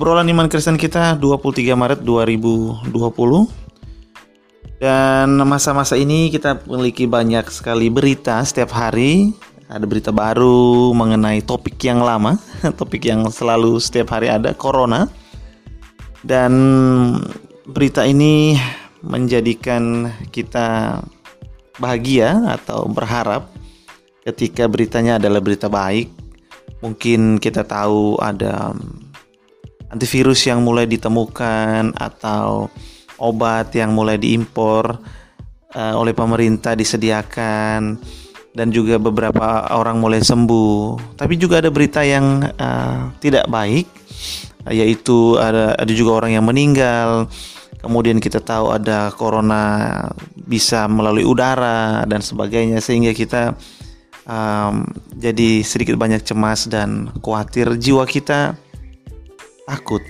obrolan iman Kristen kita 23 Maret 2020 dan masa-masa ini kita memiliki banyak sekali berita setiap hari. Ada berita baru mengenai topik yang lama topik yang selalu setiap hari ada Corona. Dan berita ini menjadikan kita bahagia atau berharap ketika beritanya adalah berita baik. Mungkin kita tahu ada antivirus yang mulai ditemukan atau obat yang mulai diimpor uh, oleh pemerintah disediakan dan juga beberapa orang mulai sembuh. Tapi juga ada berita yang uh, tidak baik yaitu ada ada juga orang yang meninggal kemudian kita tahu ada corona bisa melalui udara dan sebagainya sehingga kita um, jadi sedikit banyak cemas dan khawatir jiwa kita takut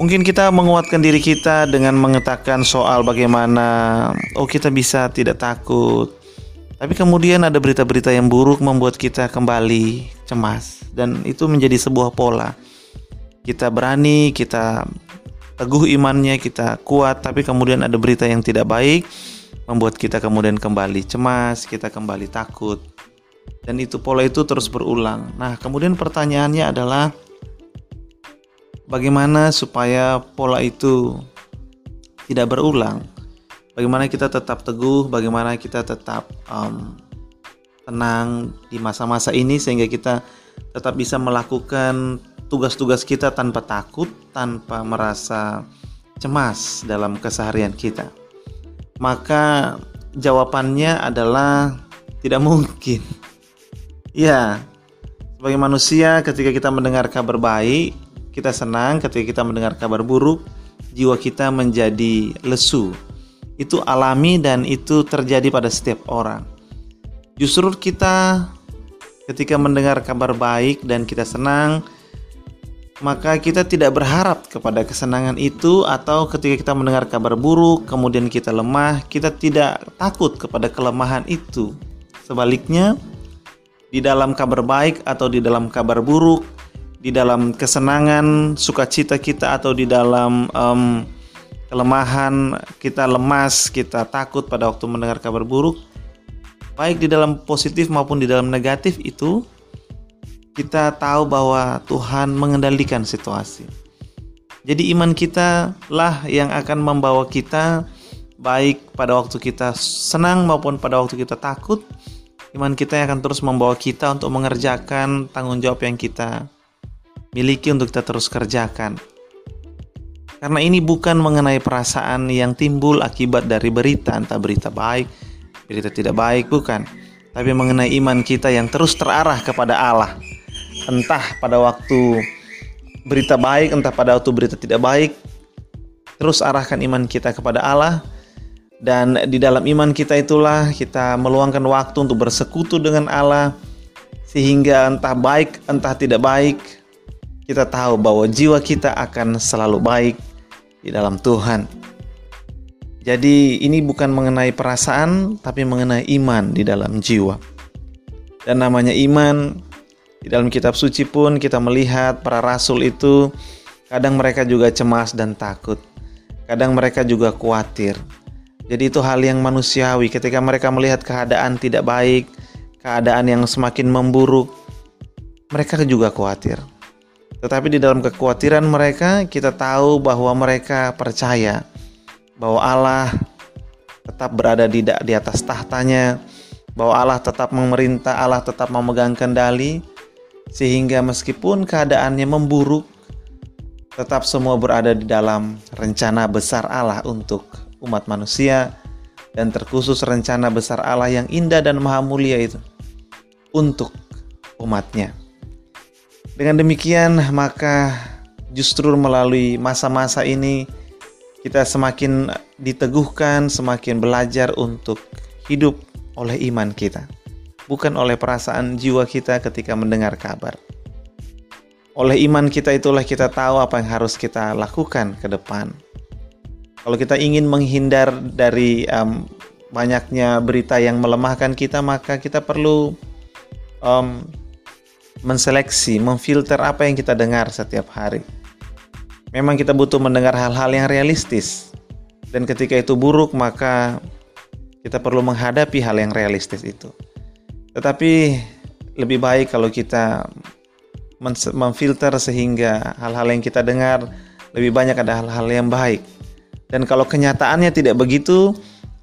mungkin kita menguatkan diri kita dengan mengatakan soal bagaimana oh kita bisa tidak takut tapi kemudian ada berita-berita yang buruk membuat kita kembali cemas dan itu menjadi sebuah pola kita berani, kita teguh imannya, kita kuat, tapi kemudian ada berita yang tidak baik membuat kita kemudian kembali cemas, kita kembali takut. Dan itu pola itu terus berulang. Nah, kemudian pertanyaannya adalah bagaimana supaya pola itu tidak berulang? Bagaimana kita tetap teguh, bagaimana kita tetap um, tenang di masa-masa ini sehingga kita tetap bisa melakukan tugas-tugas kita tanpa takut, tanpa merasa cemas dalam keseharian kita? Maka jawabannya adalah tidak mungkin. Ya, sebagai manusia ketika kita mendengar kabar baik, kita senang, ketika kita mendengar kabar buruk, jiwa kita menjadi lesu. Itu alami dan itu terjadi pada setiap orang. Justru kita ketika mendengar kabar baik dan kita senang, maka kita tidak berharap kepada kesenangan itu atau ketika kita mendengar kabar buruk kemudian kita lemah, kita tidak takut kepada kelemahan itu. Sebaliknya, di dalam kabar baik atau di dalam kabar buruk, di dalam kesenangan, sukacita kita atau di dalam um, kelemahan, kita lemas, kita takut pada waktu mendengar kabar buruk, baik di dalam positif maupun di dalam negatif itu kita tahu bahwa Tuhan mengendalikan situasi. Jadi iman kita lah yang akan membawa kita baik pada waktu kita senang maupun pada waktu kita takut. Iman kita yang akan terus membawa kita untuk mengerjakan tanggung jawab yang kita miliki untuk kita terus kerjakan. Karena ini bukan mengenai perasaan yang timbul akibat dari berita, entah berita baik, berita tidak baik, bukan. Tapi mengenai iman kita yang terus terarah kepada Allah entah pada waktu berita baik, entah pada waktu berita tidak baik, terus arahkan iman kita kepada Allah dan di dalam iman kita itulah kita meluangkan waktu untuk bersekutu dengan Allah sehingga entah baik entah tidak baik kita tahu bahwa jiwa kita akan selalu baik di dalam Tuhan. Jadi ini bukan mengenai perasaan tapi mengenai iman di dalam jiwa. Dan namanya iman di dalam kitab suci pun kita melihat para rasul itu kadang mereka juga cemas dan takut. Kadang mereka juga khawatir. Jadi itu hal yang manusiawi ketika mereka melihat keadaan tidak baik, keadaan yang semakin memburuk, mereka juga khawatir. Tetapi di dalam kekhawatiran mereka, kita tahu bahwa mereka percaya bahwa Allah tetap berada di, di atas tahtanya, bahwa Allah tetap memerintah, Allah tetap memegang kendali, sehingga meskipun keadaannya memburuk, tetap semua berada di dalam rencana besar Allah untuk umat manusia dan terkhusus rencana besar Allah yang indah dan maha mulia itu untuk umatnya. Dengan demikian maka justru melalui masa-masa ini kita semakin diteguhkan, semakin belajar untuk hidup oleh iman kita bukan oleh perasaan jiwa kita ketika mendengar kabar. Oleh iman kita itulah kita tahu apa yang harus kita lakukan ke depan. Kalau kita ingin menghindar dari um, banyaknya berita yang melemahkan kita, maka kita perlu um, menseleksi, memfilter apa yang kita dengar setiap hari. Memang kita butuh mendengar hal-hal yang realistis. Dan ketika itu buruk, maka kita perlu menghadapi hal yang realistis itu. Tetapi lebih baik kalau kita memfilter sehingga hal-hal yang kita dengar lebih banyak ada hal-hal yang baik. Dan kalau kenyataannya tidak begitu,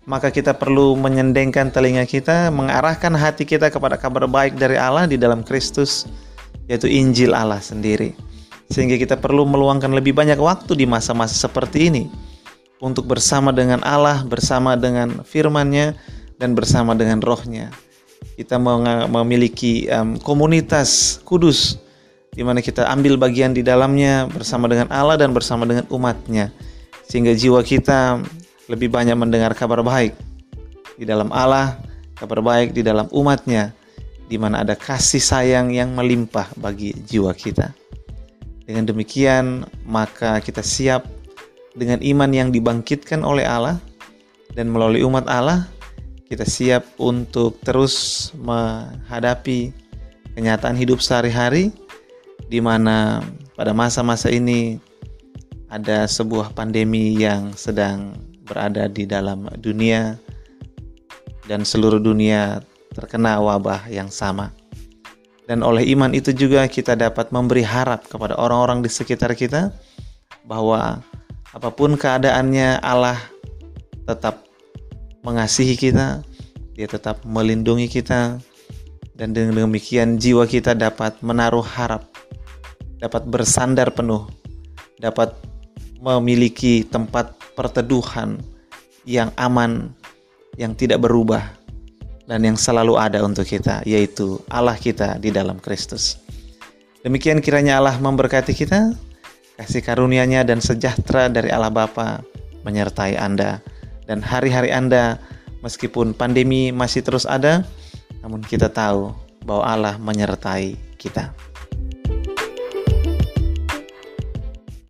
maka kita perlu menyendengkan telinga kita, mengarahkan hati kita kepada kabar baik dari Allah di dalam Kristus, yaitu Injil Allah sendiri. Sehingga kita perlu meluangkan lebih banyak waktu di masa-masa seperti ini untuk bersama dengan Allah, bersama dengan firman-Nya, dan bersama dengan rohnya. Kita memiliki um, komunitas kudus di mana kita ambil bagian di dalamnya bersama dengan Allah dan bersama dengan umatnya. Sehingga jiwa kita lebih banyak mendengar kabar baik di dalam Allah, kabar baik di dalam umatnya, di mana ada kasih sayang yang melimpah bagi jiwa kita. Dengan demikian, maka kita siap dengan iman yang dibangkitkan oleh Allah dan melalui umat Allah, kita siap untuk terus menghadapi kenyataan hidup sehari-hari di mana pada masa-masa ini ada sebuah pandemi yang sedang berada di dalam dunia dan seluruh dunia terkena wabah yang sama. Dan oleh iman itu juga kita dapat memberi harap kepada orang-orang di sekitar kita bahwa apa pun keadaannya Allah tetap mengasihi kita, dia tetap melindungi kita dan dengan demikian jiwa kita dapat menaruh harap, dapat bersandar penuh, dapat memiliki tempat perteduhan yang aman, yang tidak berubah dan yang selalu ada untuk kita, yaitu Allah kita di dalam Kristus. Demikian kiranya Allah memberkati kita, kasih karunia-Nya dan sejahtera dari Allah Bapa menyertai Anda dan hari-hari Anda meskipun pandemi masih terus ada, namun kita tahu bahwa Allah menyertai kita.